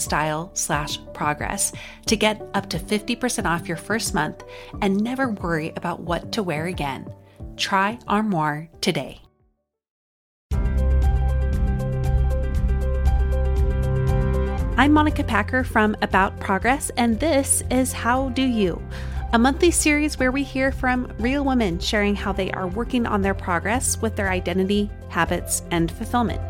style slash progress to get up to 50% off your first month and never worry about what to wear again. Try Armoire today. I'm Monica Packer from About Progress, and this is How Do You, a monthly series where we hear from real women sharing how they are working on their progress with their identity, habits, and fulfillment.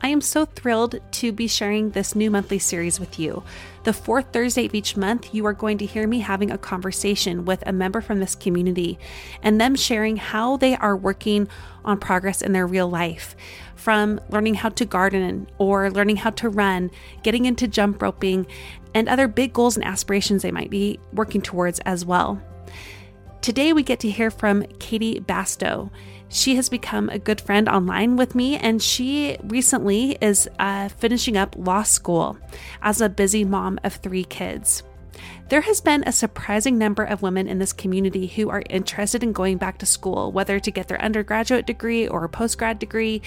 I am so thrilled to be sharing this new monthly series with you. The fourth Thursday of each month, you are going to hear me having a conversation with a member from this community and them sharing how they are working on progress in their real life from learning how to garden or learning how to run, getting into jump roping, and other big goals and aspirations they might be working towards as well. Today, we get to hear from Katie Bastow. She has become a good friend online with me, and she recently is uh, finishing up law school as a busy mom of three kids. There has been a surprising number of women in this community who are interested in going back to school, whether to get their undergraduate degree or a postgrad degree.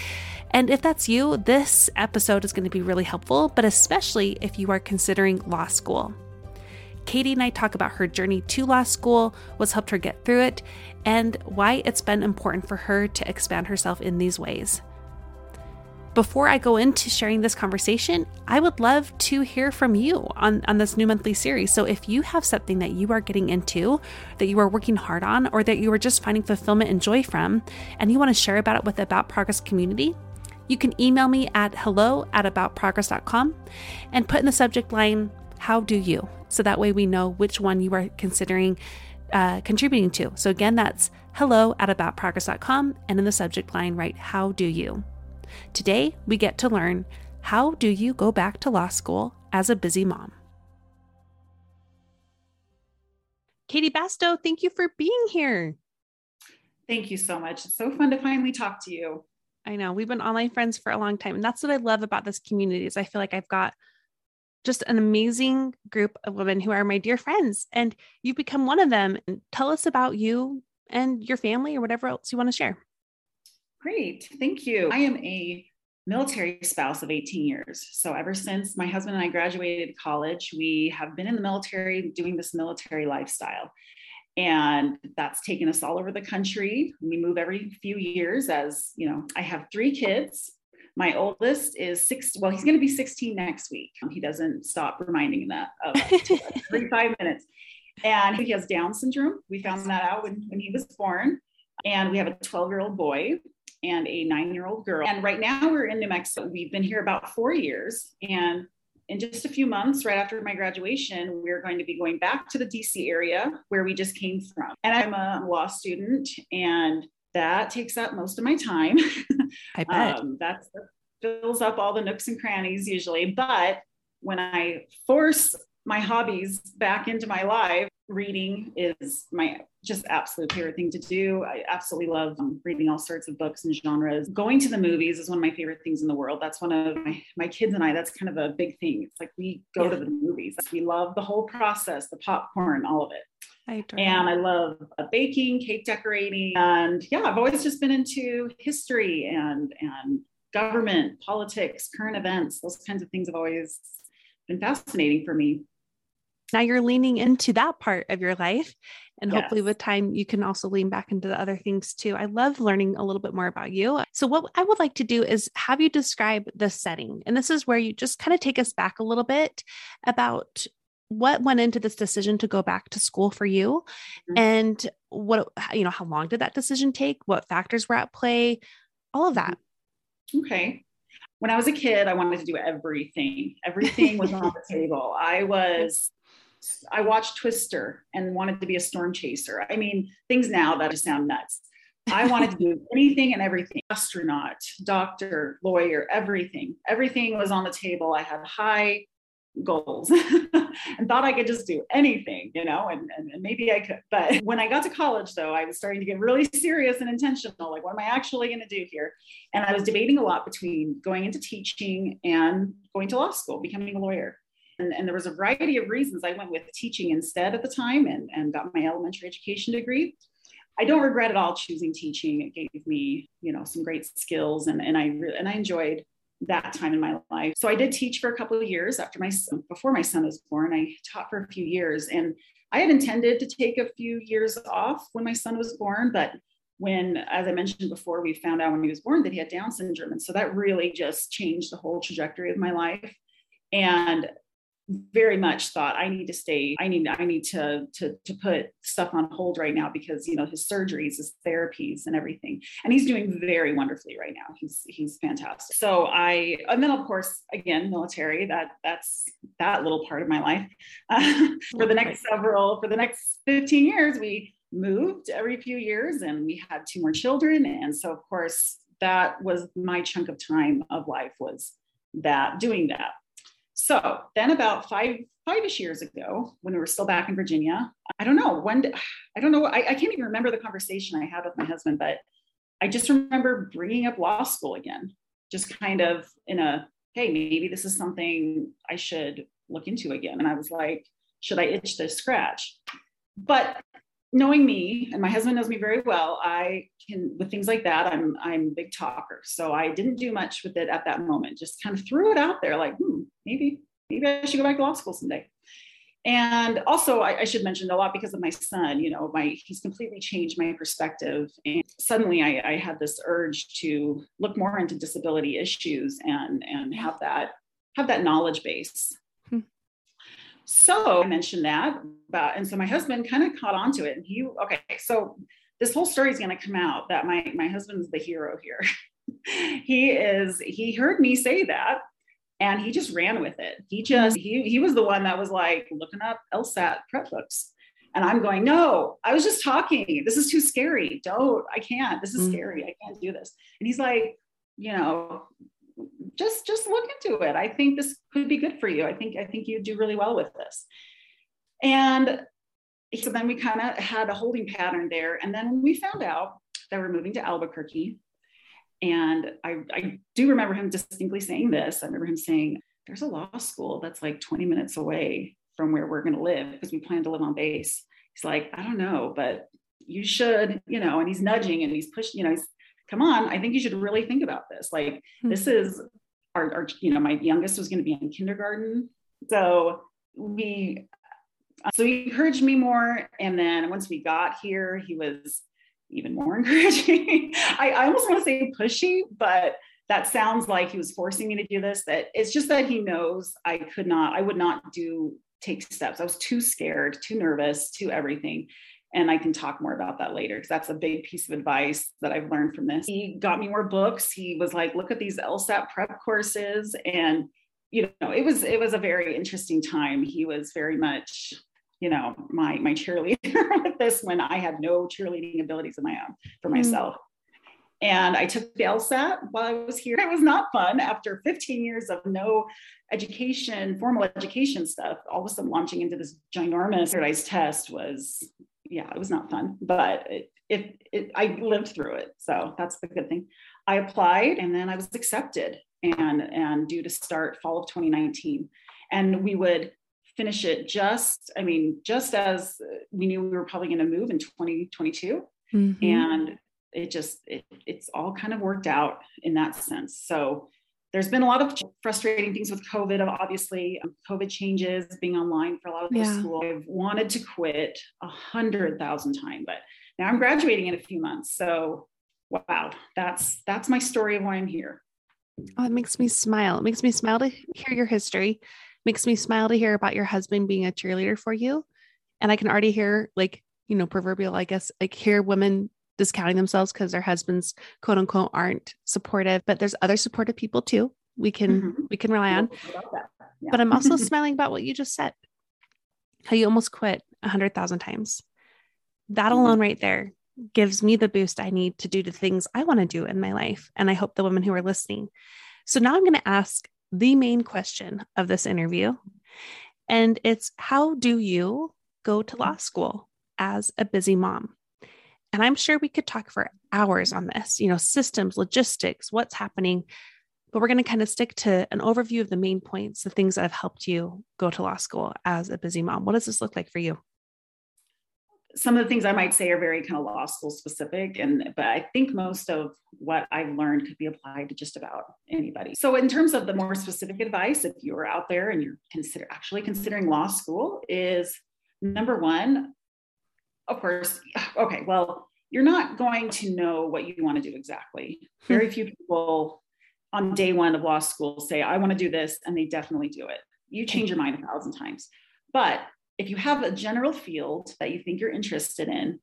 And if that's you, this episode is going to be really helpful, but especially if you are considering law school. Katie and I talk about her journey to law school, what's helped her get through it, and why it's been important for her to expand herself in these ways. Before I go into sharing this conversation, I would love to hear from you on, on this new monthly series. So, if you have something that you are getting into, that you are working hard on, or that you are just finding fulfillment and joy from, and you want to share about it with the About Progress community, you can email me at hello at aboutprogress.com and put in the subject line, How do you? So that way we know which one you are considering uh, contributing to. So again, that's hello at aboutprogress.com and in the subject line, write How do you? Today, we get to learn how do you go back to law school as a busy mom? Katie Bastow, thank you for being here. Thank you so much. It's so fun to finally talk to you. I know we've been online friends for a long time, and that's what I love about this community. Is I feel like I've got just an amazing group of women who are my dear friends, and you've become one of them. And tell us about you and your family, or whatever else you want to share. Great. Thank you. I am a military spouse of 18 years. So ever since my husband and I graduated college, we have been in the military doing this military lifestyle. And that's taken us all over the country. We move every few years as, you know, I have three kids. My oldest is six, well, he's going to be 16 next week. He doesn't stop reminding that of every five minutes. And he has Down syndrome. We found that out when, when he was born. And we have a 12 year old boy and a nine year old girl. And right now we're in New Mexico. We've been here about four years. And in just a few months, right after my graduation, we're going to be going back to the DC area where we just came from. And I'm a law student and that takes up most of my time. I bet. um, that fills up all the nooks and crannies usually. But when I force my hobbies back into my life, reading is my just absolute favorite thing to do. I absolutely love um, reading all sorts of books and genres. Going to the movies is one of my favorite things in the world. That's one of my, my kids and I, that's kind of a big thing. It's like we go yeah. to the movies. We love the whole process, the popcorn, all of it. I and I love uh, baking, cake decorating. And yeah, I've always just been into history and, and government, politics, current events. Those kinds of things have always been fascinating for me now you're leaning into that part of your life and yes. hopefully with time you can also lean back into the other things too i love learning a little bit more about you so what i would like to do is have you describe the setting and this is where you just kind of take us back a little bit about what went into this decision to go back to school for you mm-hmm. and what you know how long did that decision take what factors were at play all of that okay when I was a kid, I wanted to do everything. Everything was on the table. I was I watched Twister and wanted to be a storm chaser. I mean, things now that just sound nuts. I wanted to do anything and everything astronaut, doctor, lawyer, everything. Everything was on the table. I had high goals and thought I could just do anything, you know, and, and, and, maybe I could. But when I got to college, though, I was starting to get really serious and intentional. Like, what am I actually going to do here? And I was debating a lot between going into teaching and going to law school, becoming a lawyer. And, and, there was a variety of reasons I went with teaching instead at the time and, and got my elementary education degree. I don't regret at all choosing teaching. It gave me, you know, some great skills and, and I really, and I enjoyed that time in my life. So I did teach for a couple of years after my son, before my son was born. I taught for a few years and I had intended to take a few years off when my son was born, but when, as I mentioned before, we found out when he was born that he had Down syndrome. And so that really just changed the whole trajectory of my life. And very much thought I need to stay. I need I need to to to put stuff on hold right now because you know his surgeries, his therapies, and everything. And he's doing very wonderfully right now. He's he's fantastic. So I and then of course again military. That that's that little part of my life. For the next several for the next 15 years, we moved every few years and we had two more children. And so of course that was my chunk of time of life was that doing that so then about five five-ish years ago, when we were still back in Virginia, I don't know when I don't know I, I can't even remember the conversation I had with my husband, but I just remember bringing up law school again, just kind of in a hey maybe this is something I should look into again. And I was like, should I itch to scratch? But knowing me and my husband knows me very well i can with things like that i'm i'm a big talker. So i didn't do much with it at that moment just kind of threw it out there like hmm, maybe maybe i should go back to law school someday. And also I, I, should mention a lot because of my son you know my he's completely changed my perspective and suddenly I, I had this urge to look more into disability issues and and have that have that knowledge base so I mentioned that about, and so my husband kind of caught on to it. And he, okay, so this whole story is going to come out that my my husband's the hero here. he is. He heard me say that, and he just ran with it. He just he he was the one that was like looking up LSAT prep books. And I'm going, no, I was just talking. This is too scary. Don't, I can't. This is mm-hmm. scary. I can't do this. And he's like, you know, just just look into it. I think this could be good for you. I think I think you do really well with this. And so then we kind of had a holding pattern there. And then we found out that we're moving to Albuquerque, and I, I do remember him distinctly saying this. I remember him saying, There's a law school that's like 20 minutes away from where we're going to live because we plan to live on base. He's like, I don't know, but you should, you know, and he's nudging and he's pushing, you know, he's come on, I think you should really think about this. Like, mm-hmm. this is our, our, you know, my youngest was going to be in kindergarten. So we, so he encouraged me more. And then once we got here, he was even more encouraging. I, I almost want to say pushy, but that sounds like he was forcing me to do this. That it's just that he knows I could not, I would not do take steps. I was too scared, too nervous, too everything. And I can talk more about that later because that's a big piece of advice that I've learned from this. He got me more books. He was like, look at these LSAT prep courses. And, you know, it was it was a very interesting time. He was very much you know, my my cheerleader with this when I had no cheerleading abilities of my own for hmm. myself. Mm. And I took the LSAT while I was here. It was not fun after 15 years of no education, formal education stuff. All of a sudden, launching into this ginormous standardized test was, yeah, it was not fun. But it, it, it, I lived through it, so that's the good thing. I applied, and then I was accepted, and and due to start fall of 2019, and we would finish it just, I mean, just as we knew we were probably going to move in 2022. Mm-hmm. And it just, it, it's all kind of worked out in that sense. So there's been a lot of frustrating things with COVID. Obviously, um, COVID changes, being online for a lot of the yeah. school. I've wanted to quit a hundred thousand times, but now I'm graduating in a few months. So, wow, that's that's my story of why I'm here. Oh, it makes me smile. It makes me smile to hear your history makes me smile to hear about your husband being a cheerleader for you. And I can already hear, like, you know, proverbial, I guess, like, hear women discounting themselves because their husbands, quote unquote, aren't supportive, but there's other supportive people too. We can, mm-hmm. we can rely on. Yeah. But I'm also smiling about what you just said how you almost quit a hundred thousand times. That mm-hmm. alone, right there, gives me the boost I need to do the things I want to do in my life. And I hope the women who are listening. So now I'm going to ask the main question of this interview. And it's how do you go to law school as a busy mom? And I'm sure we could talk for hours on this, you know, systems, logistics, what's happening. But we're going to kind of stick to an overview of the main points, the things that have helped you go to law school as a busy mom. What does this look like for you? some of the things I might say are very kind of law school specific, and but I think most of what I've learned could be applied to just about anybody. So, in terms of the more specific advice, if you're out there and you're consider actually considering law school, is number one, of course, okay, well, you're not going to know what you want to do exactly. Hmm. Very few people on day one of law school say, I want to do this, and they definitely do it. You change your mind a thousand times. But if you have a general field that you think you're interested in,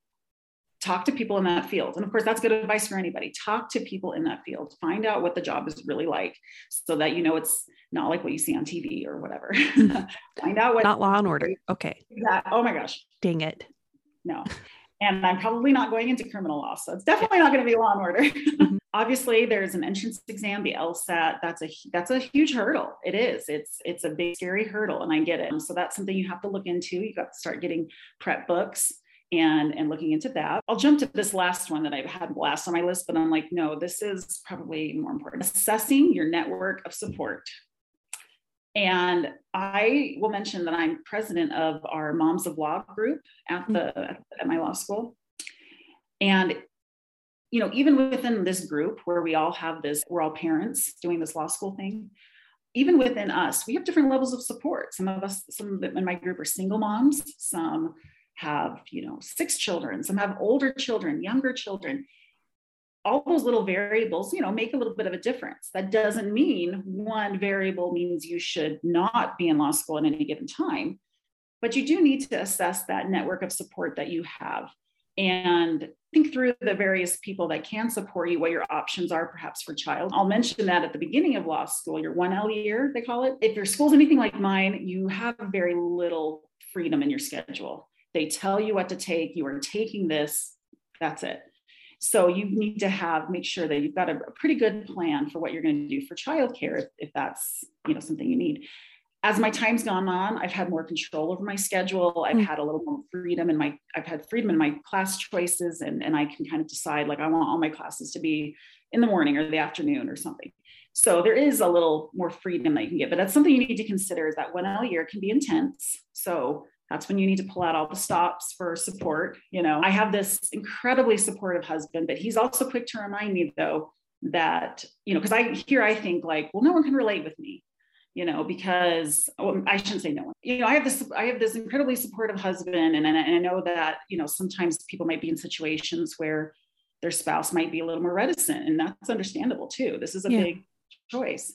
talk to people in that field. And of course, that's good advice for anybody. Talk to people in that field. Find out what the job is really like so that you know it's not like what you see on TV or whatever. Find out what not law and order. Okay. That, oh my gosh. Dang it. No. And I'm probably not going into criminal law. So it's definitely not going to be law and order. Mm-hmm. Obviously there's an entrance exam the lsat that's a that's a huge hurdle. It is. It's it's a big scary hurdle and i get it. So that's something you have to look into. You got to start getting prep books and and looking into that. I'll jump to this last one that i've had last on my list but i'm like no this is probably more important. Assessing your network of support and i will mention that i'm president of our moms of law group at the mm-hmm. at my law school and you know, even within this group where we all have this, we're all parents doing this law school thing, even within us, we have different levels of support. Some of us, some in my group are single moms, some have, you know, six children, some have older children, younger children. All those little variables, you know, make a little bit of a difference. That doesn't mean one variable means you should not be in law school at any given time, but you do need to assess that network of support that you have and think through the various people that can support you, what your options are perhaps for child. I'll mention that at the beginning of law school, your 1L year, they call it. If your school's anything like mine, you have very little freedom in your schedule. They tell you what to take, you are taking this, that's it. So you need to have make sure that you've got a, a pretty good plan for what you're going to do for childcare if, if that's you know something you need as my time's gone on, I've had more control over my schedule. I've mm. had a little more freedom in my, I've had freedom in my class choices and, and I can kind of decide like I want all my classes to be in the morning or the afternoon or something. So there is a little more freedom that you can get, but that's something you need to consider is that one L year can be intense. So that's when you need to pull out all the stops for support. You know, I have this incredibly supportive husband, but he's also quick to remind me though that, you know, because I here I think like, well, no one can relate with me you know, because well, I shouldn't say no one. You know, I have this I have this incredibly supportive husband, and, and I know that you know sometimes people might be in situations where their spouse might be a little more reticent, and that's understandable too. This is a yeah. big choice.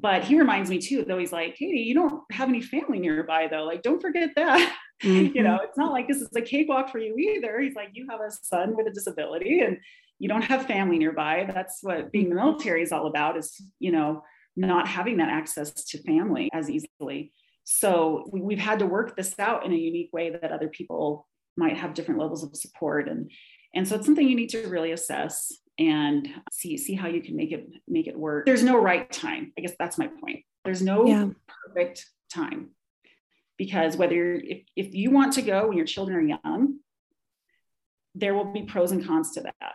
But he reminds me too, though he's like, Katie, you don't have any family nearby though. Like, don't forget that. Mm-hmm. you know, it's not like this is a cakewalk for you either. He's like, you have a son with a disability and you don't have family nearby. That's what being the military is all about is, you know, not having that access to family as easily. So we, we've had to work this out in a unique way that other people might have different levels of support and and so it's something you need to really assess and see see how you can make it make it work. There's no right time. I guess that's my point. There's no yeah. perfect time. Because whether you're if, if you want to go when your children are young there will be pros and cons to that.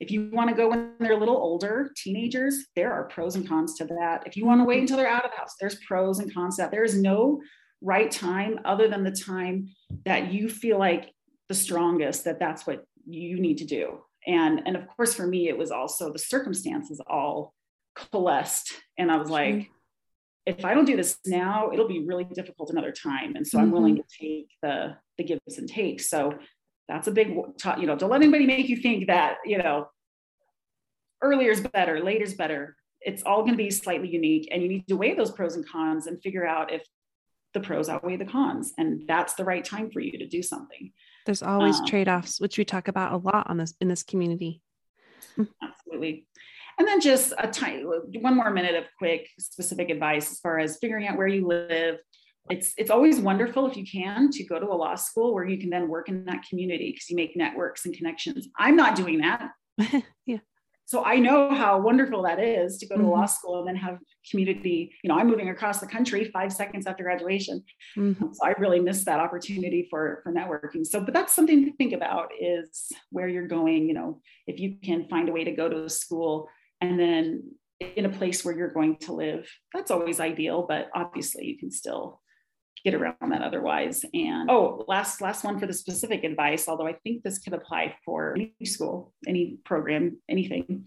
If you want to go when they're a little older teenagers there are pros and cons to that. If you want to wait until they're out of the house there's pros and cons to that. There is no right time other than the time that you feel like the strongest that that's what you need to do and and of course for me it was also the circumstances all coalesced. And i was like if i don't do this now it'll be really difficult another time. And so mm-hmm. i'm willing mm-hmm. to take the the gives and takes. So that's a big you know don't let anybody make you think that you know earlier is better later is better. It's all going to be slightly unique and you need to weigh those pros and cons and figure out if the pros outweigh the cons. And that's the right time for you to do something there's always um, trade-offs which we talk about a lot on this in this community. Mm. absolutely. And then just a tiny one more minute of quick specific advice as far as figuring out where you live. It's it's always wonderful if you can to go to a law school where you can then work in that community because you make networks and connections. I'm not doing that so I know how wonderful that is to go to mm-hmm. law school and then have community. You know, I'm moving across the country five seconds after graduation, mm-hmm. so I really missed that opportunity for for networking. So, but that's something to think about is where you're going. You know, if you can find a way to go to a school and then in a place where you're going to live, that's always ideal. But obviously, you can still get around that otherwise. And oh, last last one for the specific advice, although I think this could apply for any school, any program, anything.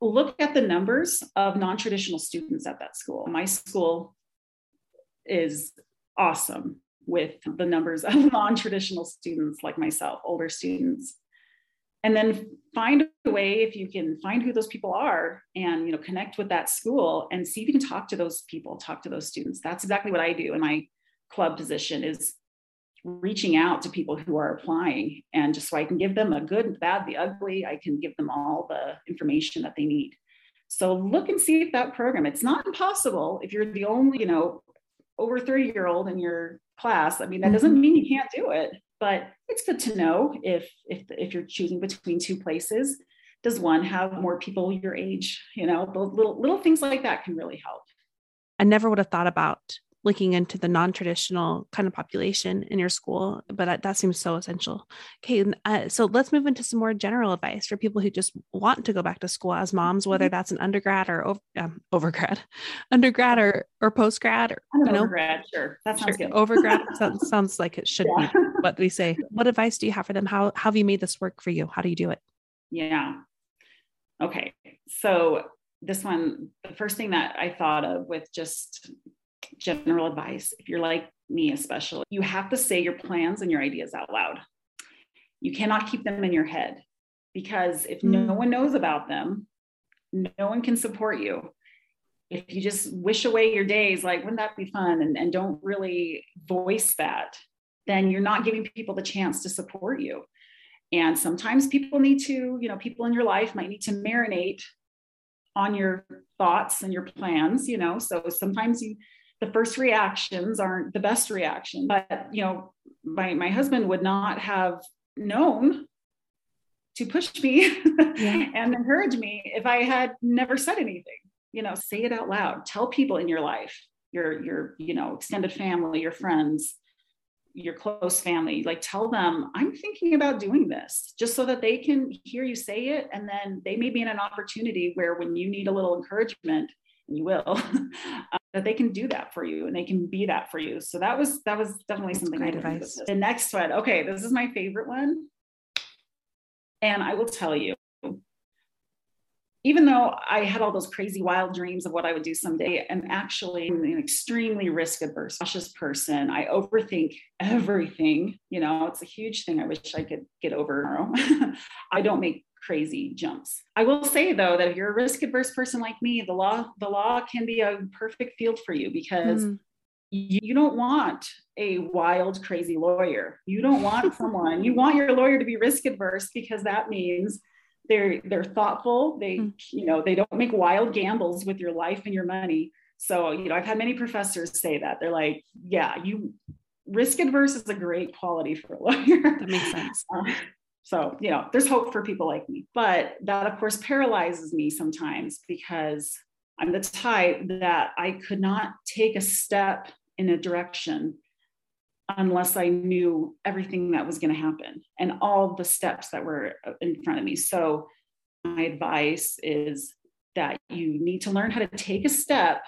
Look at the numbers of non-traditional students at that school. My school is awesome with the numbers of non-traditional students like myself, older students and then find way if you can find who those people are and you know connect with that school and see if you can talk to those people talk to those students. That's exactly what i do in my club position is reaching out to people who are applying and just so i can give them a good bad the ugly i can give them all the information that they need. So look and see if that program it's not impossible if you're the only you know over 30 year old in your class. I mean that doesn't mm-hmm. mean you can't do it but it's good to know if if if you're choosing between two places. Does one have more people your age? You know little little things like that can really help. I never would have thought about looking into the non-traditional kind of population in your school but that seems so essential. Okay uh, so let's move into some more general advice for people who just want to go back to school as moms whether mm-hmm. that's an undergrad or over, um, overgrad undergrad or or postgrad or you know? Overgrad sure. That sounds sure. good. overgrad sounds, sounds like it should yeah. be what we say. What advice do you have for them? How, how have you made this work for you? How do you do it? Yeah. Okay. So this one the first thing that i thought of with just general advice, if you're like me, especially, you have to say your plans and your ideas out loud. You cannot keep them in your head because if no mm. one knows about them, no one can support you. If you just wish away your days, like, wouldn't that be fun? And, and don't really voice that, then you're not giving people the chance to support you. And sometimes people need to, you know, people in your life might need to marinate on your thoughts and your plans, you know. So sometimes you the first reactions aren't the best reaction but you know my, my husband would not have known to push me yeah. and encourage me if i had never said anything you know say it out loud tell people in your life your your you know extended family your friends your close family like tell them i'm thinking about doing this just so that they can hear you say it and then they may be in an opportunity where when you need a little encouragement and you will that they can do that for you and they can be that for you. So that was that was definitely That's something great advice. The next one, okay, this is my favorite one. And I will tell you, even though I had all those crazy wild dreams of what I would do someday, I'm actually an extremely risk adverse, cautious person. I overthink everything. You know, it's a huge thing I wish I could get over. I don't make crazy jumps. I will say though that if you're a risk adverse person like me, the law the law can be a perfect field for you because mm. you, you don't want a wild crazy lawyer. You don't want someone. You want your lawyer to be risk adverse because that means they're they're thoughtful. They mm. you know, they don't make wild gambles with your life and your money. So, you know, I've had many professors say that. They're like, yeah, you risk adverse is a great quality for a lawyer. That makes sense. Um, so, you know, there's hope for people like me. But that, of course, paralyzes me sometimes because I'm the type that I could not take a step in a direction unless I knew everything that was going to happen and all the steps that were uh, in front of me. So, my advice is that you need to learn how to take a step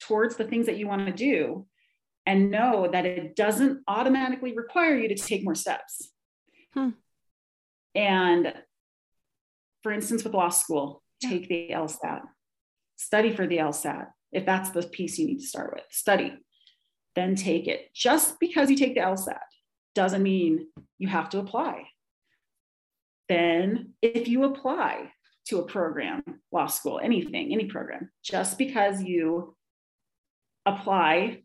towards the things that you want to do and know that it doesn't automatically require you to take more steps. Hmm. And for instance, with law school, take the LSAT, study for the LSAT. If that's the piece you need to start with, study, then take it. Just because you take the LSAT doesn't mean you have to apply. Then, if you apply to a program, law school, anything, any program, just because you apply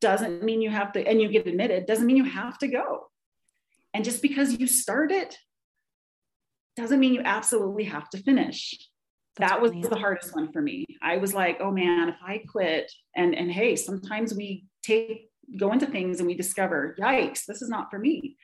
doesn't mean you have to, and you get admitted, doesn't mean you have to go. And just because you start it doesn't mean you absolutely have to finish. That's that was the hardest one for me. I was like, oh man, if I quit, and and hey, sometimes we take go into things and we discover, yikes, this is not for me.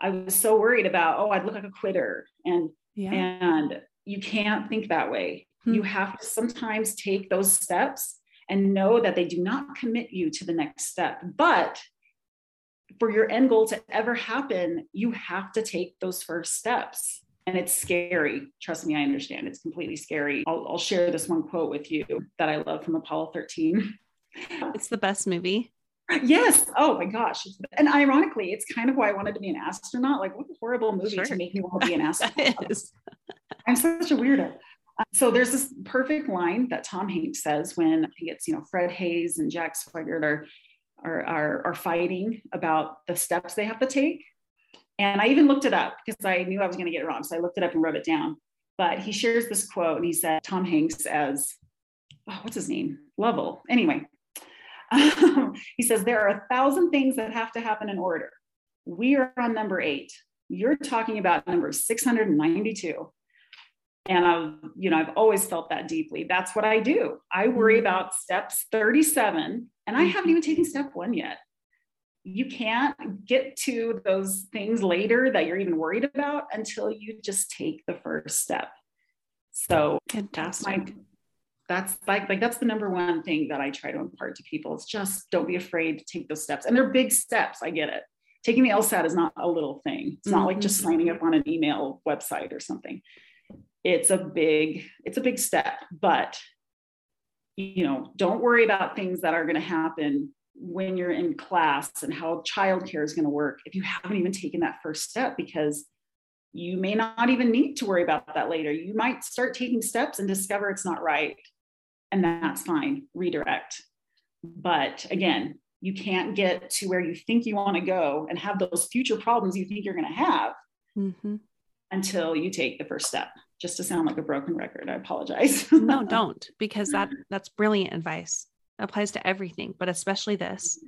I was so worried about, oh, I'd look like a quitter. And yeah. and you can't think that way. Hmm. You have to sometimes take those steps and know that they do not commit you to the next step. But for your end goal to ever happen, you have to take those first steps. And it's scary. Trust me, I understand. It's completely scary. I'll, I'll share this one quote with you that I love from Apollo 13. It's the best movie. Yes. Oh my gosh. And ironically, it's kind of why I wanted to be an astronaut. Like, what a horrible movie sure. to make me want to be an astronaut. I'm such a weirdo. Uh, so there's this perfect line that Tom Hanks says when I think it's you know Fred Haise and Jack Swigert are are are, are fighting about the steps they have to take. And I even looked it up because I knew I was going to get it wrong. So I looked it up and wrote it down. But he shares this quote and he said Tom Hanks as oh, what's his name? Lovell. Anyway, he says there are a thousand things that have to happen in order. We are on number eight. You're talking about number 692 and I've, you know, I've always felt that deeply. That's what I do. I worry mm-hmm. about steps 37, and I haven't even taken step one yet. You can't get to those things later that you're even worried about until you just take the first step. So that's my that's like like that's the number one thing that I try to impart to people is just don't be afraid to take those steps. And they're big steps. I get it. Taking the LSAT is not a little thing. It's not mm-hmm. like just signing up on an email website or something it's a big it's a big step but you know don't worry about things that are going to happen when you're in class and how childcare is going to work if you haven't even taken that first step because you may not even need to worry about that later. You might start taking steps and discover it's not right and that's fine redirect. But again you can't get to where you think you want to go and have those future problems you think you're going to have mm-hmm. until you take the first step just to sound like a broken record. I apologize. no, don't, because that that's brilliant advice. It applies to everything, but especially this.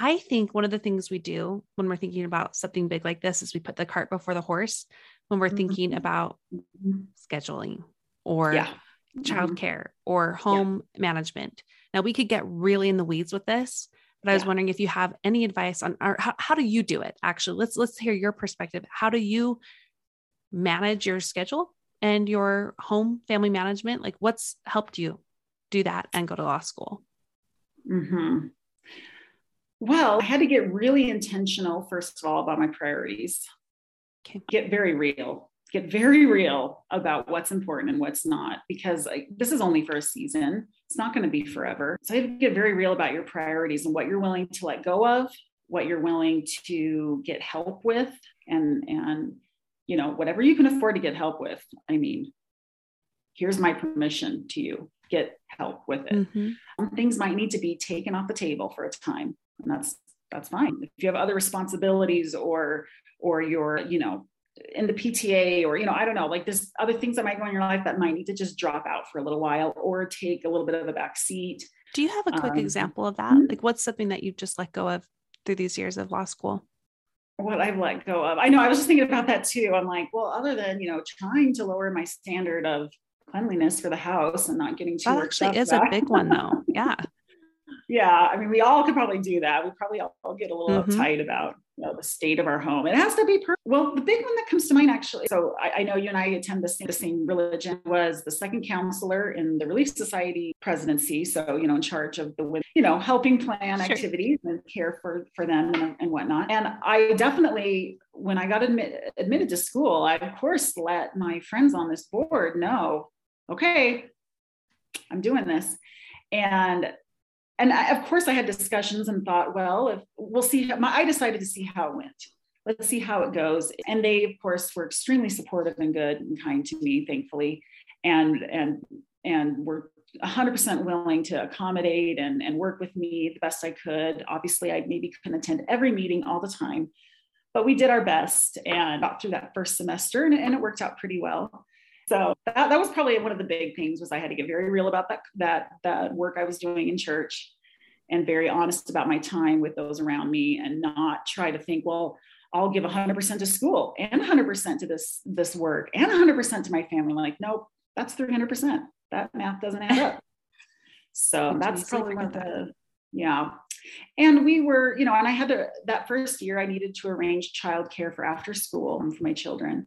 I think one of the things we do when we're thinking about something big like this is we put the cart before the horse when we're thinking mm-hmm. about mm-hmm. scheduling or yeah. childcare or home yeah. management. Now we could get really in the weeds with this, but I was yeah. wondering if you have any advice on or how, how do you do it actually? Let's let's hear your perspective. How do you manage your schedule and your home family management? Like, what's helped you do that and go to law school? Mm-hmm. Well, I had to get really intentional, first of all, about my priorities. Okay. Get very real. Get very real about what's important and what's not, because like, this is only for a season. It's not going to be forever. So you have to get very real about your priorities and what you're willing to let go of, what you're willing to get help with, and and you know, whatever you can afford to get help with. I mean, here's my permission to you get help with it. Mm-hmm. Some things might need to be taken off the table for a time, and that's that's fine. If you have other responsibilities or or you're, you know, in the PTA or you know, I don't know, like there's other things that might go in your life that might need to just drop out for a little while or take a little bit of a back seat. Do you have a quick um, example of that? Mm-hmm. Like what's something that you've just let go of through these years of law school? What I've let go of. I know I was just thinking about that too. I'm like, well, other than, you know, trying to lower my standard of cleanliness for the house and not getting too that actually is a big one though yeah yeah i mean we all could probably do that we probably all, get a little mm-hmm. uptight about you know, the state of our home it has to be perfect well the big one that comes to mind actually so I, I, know you and i attend the same, the same religion was the second counselor in the relief society presidency so you know in charge of the you know helping plan sure. activities and care for for them and, and whatnot and i definitely when i got admit, admitted to school i of course let my friends on this board know okay i'm doing this and and I, of course, I had discussions and thought, well, if we'll see, how, I decided to see how it went. Let's see how it goes. And they, of course, were extremely supportive and good and kind to me, thankfully, and and and were 100% willing to accommodate and, and work with me the best I could. Obviously, I maybe couldn't attend every meeting all the time, but we did our best and got through that first semester, and, and it worked out pretty well. So that, that was probably one of the big things was I had to get very real about that that that work I was doing in church and very honest about my time with those around me and not try to think, well, I'll give 100% to school and 100% to this this work and 100% to my family. I'm like, nope, that's 300%. That math doesn't add up. So that's probably one of the yeah. And we were, you know, and I had to that first year I needed to arrange childcare for after school for my children.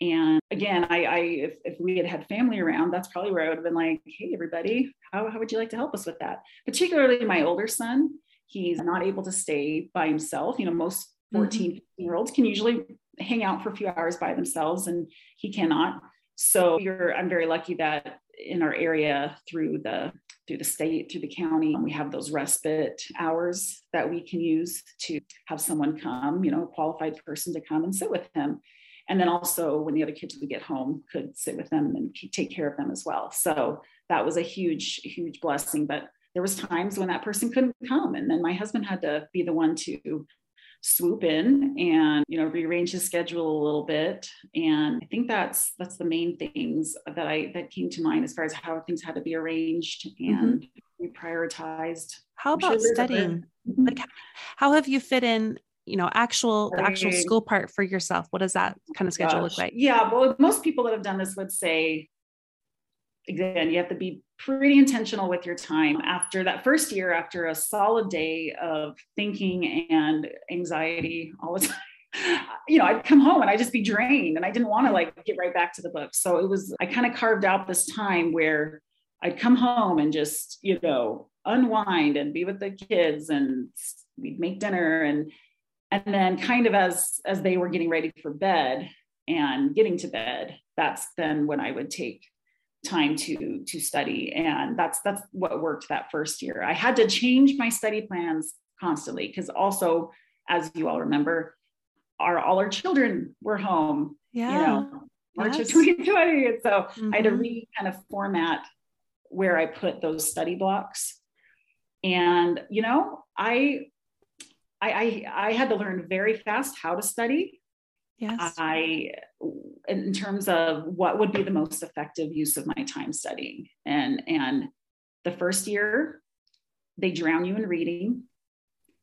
And again, I, I if, if we had had family around, that's probably where I would have been like, hey, everybody, how, how would you like to help us with that? Particularly my older son, he's not able to stay by himself. You know, most 14, mm-hmm. 15 year olds can usually hang out for a few hours by themselves, and he cannot. So I'm very lucky that in our area through the through the state, through the county, we have those respite hours that we can use to have someone come, you know, a qualified person to come and sit with him and then also when the other kids would get home could sit with them and take care of them as well. So that was a huge huge blessing. But there was times when that person couldn't come. And then my husband had to be the one to swoop in and you know rearrange his schedule a little bit. And i think that's that's the main things that i that came to mind as far as how things had to be arranged and mm-hmm. reprioritized how about sure studying? Mm-hmm. like how have you fit in you know actual the actual school part for yourself what does that oh kind of schedule Gosh. look like? Yeah well most people that have done this would say again you have to be pretty intentional with your time after that first year after a solid day of thinking and anxiety all the time. You know i'd come home and i'd just be drained and i didn't want to mm-hmm. like get right back to the book so it was i kind of carved out this time where i'd come home and just you know unwind and be with the kids and we'd make dinner and and then kind of as as they were getting ready for bed and getting to bed that's then when i would take time to to study and that's that's what worked that first year i had to change my study plans constantly because also as you all remember our all our children were home yeah you know march yes. of 2020 and so mm-hmm. i had to mm-hmm. re kind of format where i put those study blocks and you know i I, I, I had to learn very fast how to study. Yes. I, in terms of what would be the most effective use of my time studying, and and the first year, they drown you in reading.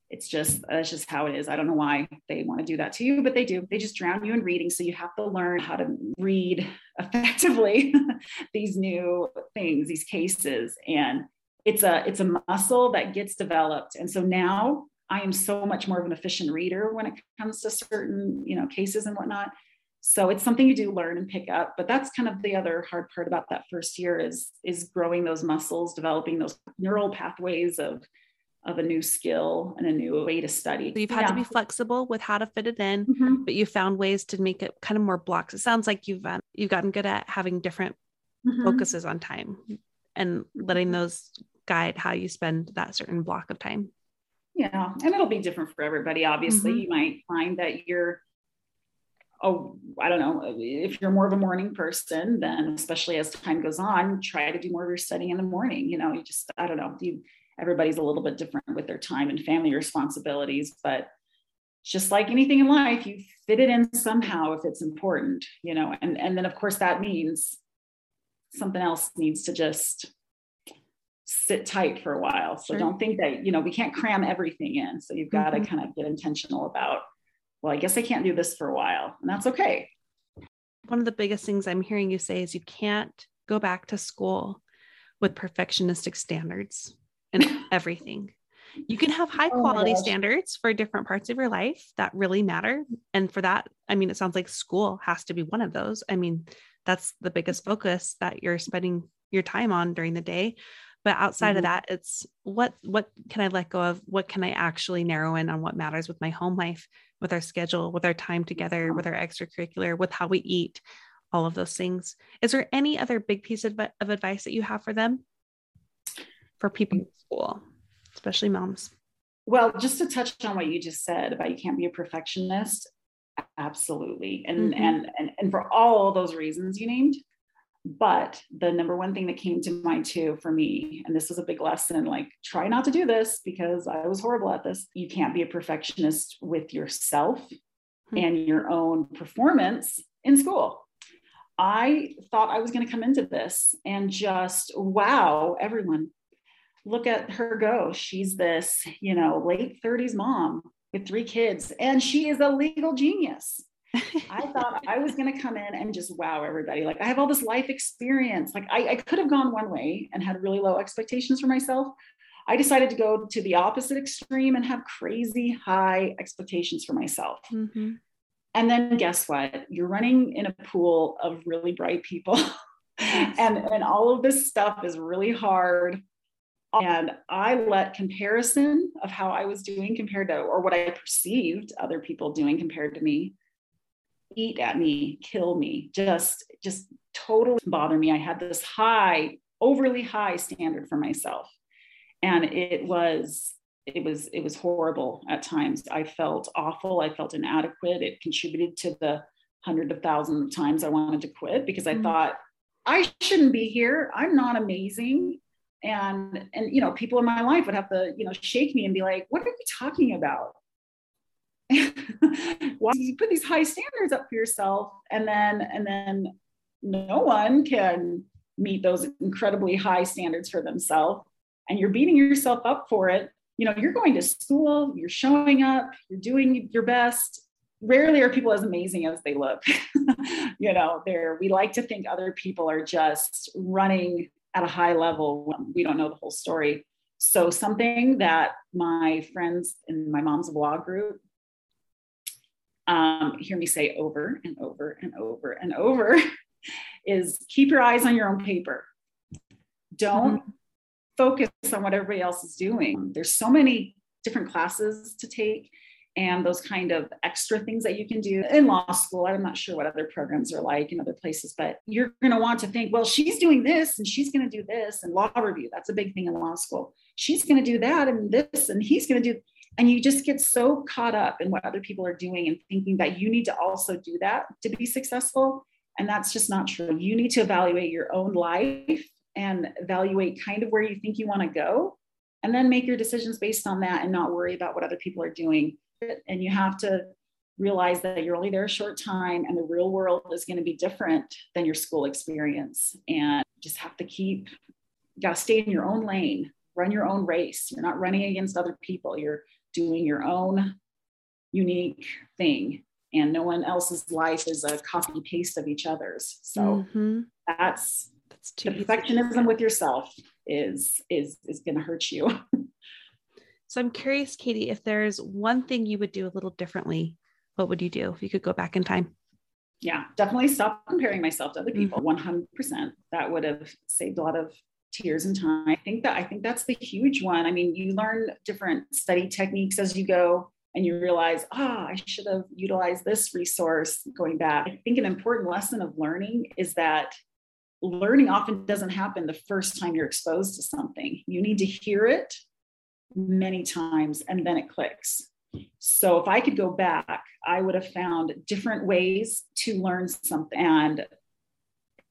It's just that's just how it is. I don't know why they want to do that to you, but they do. They just drown you in reading, so you have to learn how to read effectively these new things, these cases, and it's a it's a muscle that gets developed. And so now I am so much more of an efficient reader when it comes to certain, you know, cases and whatnot. So it's something you do learn and pick up. But that's kind of the other hard part about that first year is is growing those muscles, developing those neural pathways of of a new skill and a new way to study. So you've had yeah. to be flexible with how to fit it in, mm-hmm. but you found ways to make it kind of more blocks. It sounds like you've um, you've gotten good at having different mm-hmm. focuses on time and letting mm-hmm. those guide how you spend that certain block of time. Yeah, and it'll be different for everybody. Obviously, mm-hmm. you might find that you're, oh, I don't know, if you're more of a morning person, then especially as time goes on, try to do more of your studying in the morning. You know, you just, I don't know, you, everybody's a little bit different with their time and family responsibilities, but just like anything in life, you fit it in somehow if it's important, you know, and, and then of course that means something else needs to just sit tight for a while. So sure. don't think that, you know, we can't cram everything in. So you've got mm-hmm. to kind of get intentional about, well, I guess I can't do this for a while. And that's okay. One of the biggest things I'm hearing you say is you can't go back to school with perfectionistic standards and everything. You can have high oh quality oh standards for different parts of your life that really matter. And for that, I mean, it sounds like school has to be one of those. I mean, that's the biggest focus that you're spending your time on during the day. But outside mm-hmm. of that, it's what what can I let go of? What can I actually narrow in on what matters with my home life, with our schedule, with our time together, with our extracurricular, with how we eat, all of those things. Is there any other big piece of, of advice that you have for them? For people in school, especially moms? Well, just to touch on what you just said about you can't be a perfectionist, absolutely. And mm-hmm. and and and for all those reasons you named, but the number one thing that came to mind too for me, and this was a big lesson like, try not to do this because I was horrible at this. You can't be a perfectionist with yourself mm-hmm. and your own performance in school. I thought I was going to come into this and just wow, everyone, look at her go. She's this, you know, late 30s mom with three kids, and she is a legal genius. I thought I was going to come in and just wow everybody. Like I have all this life experience. Like I, I could have gone one way and had really low expectations for myself. I decided to go to the opposite extreme and have crazy high expectations for myself. Mm-hmm. And then guess what? You're running in a pool of really bright people. and, and all of this stuff is really hard. And I let comparison of how I was doing compared to, or what I perceived other people doing compared to me, eat at me, kill me, just just totally bother me. I had this high, overly high standard for myself. And it was it was it was horrible at times. I felt awful. I felt inadequate. It contributed to the hundred of thousands of times I wanted to quit because I mm-hmm. thought I shouldn't be here. I'm not amazing. And and you know, people in my life would have to, you know, shake me and be like, what are you talking about? why you put these high standards up for yourself and then and then no one can meet those incredibly high standards for themselves and you're beating yourself up for it. You know you're going to school you're showing up you're doing your best. Rarely are people as amazing as they look. You know they're we like to think other people are just running at a high level. We don't know the whole story. So something that my friends in my mom's blog group um, hear me say over and over and over and over is keep your eyes on your own paper. Don't mm-hmm. focus on what everybody else is doing. There's so many different classes to take and those kind of extra things that you can do in law school. I'm not sure what other programs are like in other places, but you're going to want to think, well, she's doing this and she's going to do this and law review. That's a big thing in law school. She's going to do that and this and he's going to do and you just get so caught up in what other people are doing and thinking that you need to also do that to be successful. And that's just not true. You need to evaluate your own life and evaluate kind of where you think you want to go, and then make your decisions based on that and not worry about what other people are doing. And you have to realize that you're only there a short time and the real world is going to be different than your school experience. And just have to keep, got to stay in your own lane, run your own race. You're not running against other people. You're doing your own unique thing. And no one else's life is a copy paste of each other's. So mm-hmm. that's that's the perfectionism with yourself is is is going to hurt you. So i'm curious katy if there's one thing you would do a little differently what would you do if you could go back in time? Yeah definitely stop comparing myself to other people mm-hmm. 100% that would have saved a lot of tears and time. I think that I think that's the huge one. I mean, you learn different study techniques as you go and you realize, ah, oh, I should have utilized this resource going back. I think an important lesson of learning is that learning often doesn't happen the first time you're exposed to something. You need to hear it many times and then it clicks. So if I could go back, I would have found different ways to learn something. And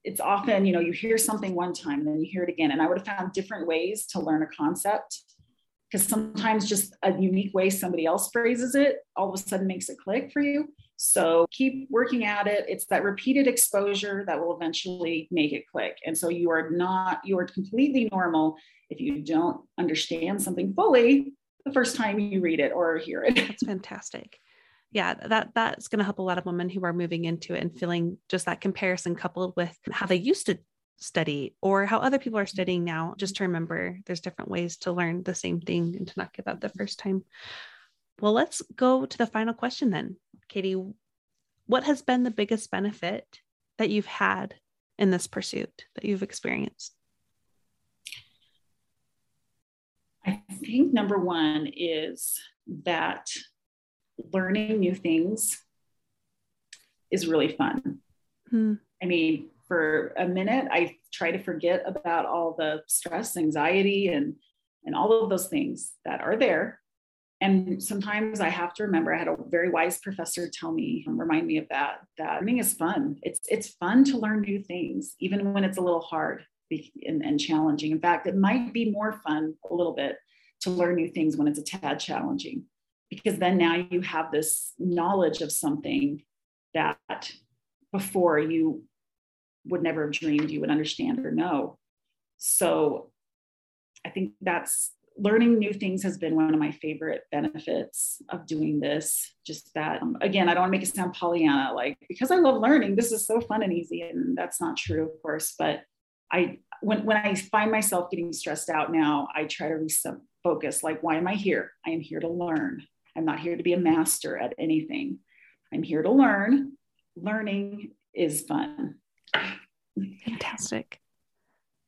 it's often, you know, you hear something one time and then you hear it again. And I would have found different ways to learn a concept because sometimes just a unique way somebody else phrases it all of a sudden makes it click for you. So keep working at it. It's that repeated exposure that will eventually make it click. And so you are not, you are completely normal if you don't understand something fully the first time you read it or hear it. That's fantastic yeah that that's going to help a lot of women who are moving into it and feeling just that comparison coupled with how they used to study or how other people are mm-hmm. studying now, just to remember there's different ways to learn the same thing and to not give up the first time. Well, let's go to the final question then. Katy, what has been the biggest benefit that you've had in this pursuit that you've experienced? I think number one is that learning new things is really fun. Hmm. I mean, for a minute, I try to forget about all the stress, anxiety, and and all of those things that are there. And sometimes I have to remember. I had a very wise professor tell me, remind me of that. That learning is fun. It's it's fun to learn new things, even when it's a little hard and, and challenging. In fact, it might be more fun a little bit to learn new things when it's a tad challenging, because then now you have this knowledge of something that before you would never have dreamed you would understand or know. So I think that's learning new things has been one of my favorite benefits of doing this. Just that, um, again, I don't want to make it sound Pollyanna, like because I love learning, this is so fun and easy. And that's not true, of course. But I, when, when I find myself getting stressed out now, I try to refocus like, why am I here? I am here to learn. I'm not here to be a master at anything. I'm here to learn. Learning is fun. Fantastic.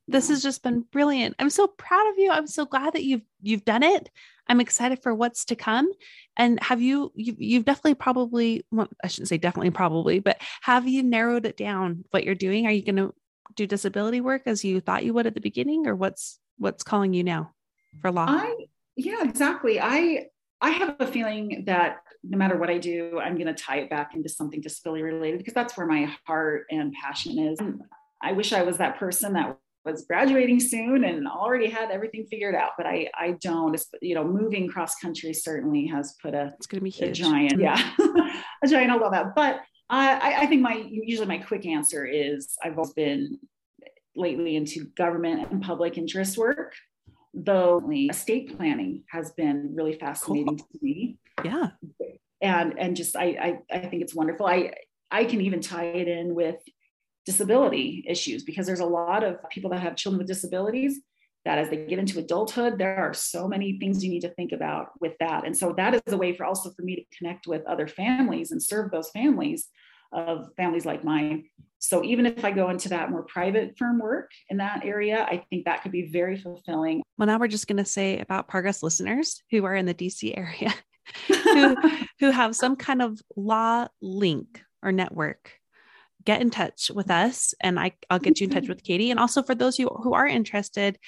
This has just been brilliant. I'm so proud of you. I'm so glad that you've you've done it. I'm excited for what's to come. And have you you've, you've definitely probably well, I shouldn't say definitely probably, but have you narrowed it down what you're doing? Are you going to do disability work as you thought you would at the beginning or what's what's calling you now for law? I yeah, exactly. I I have a feeling that no matter what I do, I'm going to tie it back into something disability related because that's where my heart and passion is. I wish I was that person that was graduating soon and already had everything figured out, but I I don't. You know, moving cross country certainly has put a it's going to be huge. a giant, mm-hmm. yeah, a giant hold on that. But I I think my usually my quick answer is I've always been lately into government and public interest work though estate planning has been really fascinating cool. to me. Yeah. And and just I, I I think it's wonderful. I I can even tie it in with disability issues because there's a lot of people that have children with disabilities that as they get into adulthood there are so many things you need to think about with that and so that is a way for also for me to connect with other families and serve those families of families like mine so even if I go into that more private firm work in that area, I think that could be very fulfilling. Well, now we're just going to say about Progress listeners who are in the DC area who, who have some kind of law link or network. Get in touch with us and I, I'll get you in touch with Katy. And also for those you who are interested,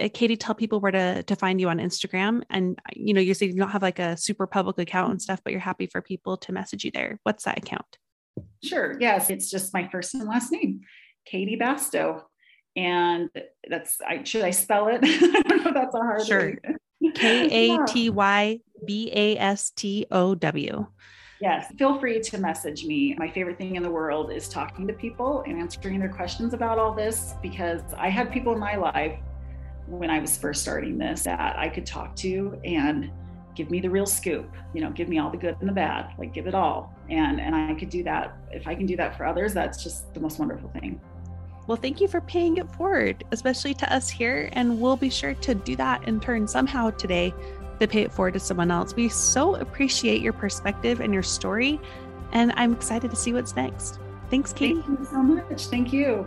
uh, Katy, tell people where to, to find you on Instagram. And, you know, you say you don't have like a super public account and stuff, but you're happy for people to message you there. What's that account? Sure. Yes, it's just my first and last name, Katy Bastow. And that's I should I spell it? I don't know if that's a hard sure. K A T Y B A S T O W. Yes, feel free to message me. My favorite thing in the world is talking to people and answering their questions about all this because I had people in my life when I was first starting this that I could talk to and give me the real scoop you know give me all the good and the bad like give it all. And and i could do that if i can do that for others that's just the most wonderful thing. Well thank you for paying it forward especially to us here. And we'll be sure to do that in turn somehow today to pay it forward to someone else. We so appreciate your perspective and your story. And i'm excited to see what's next. Thanks katy. Thank you so much. Thank you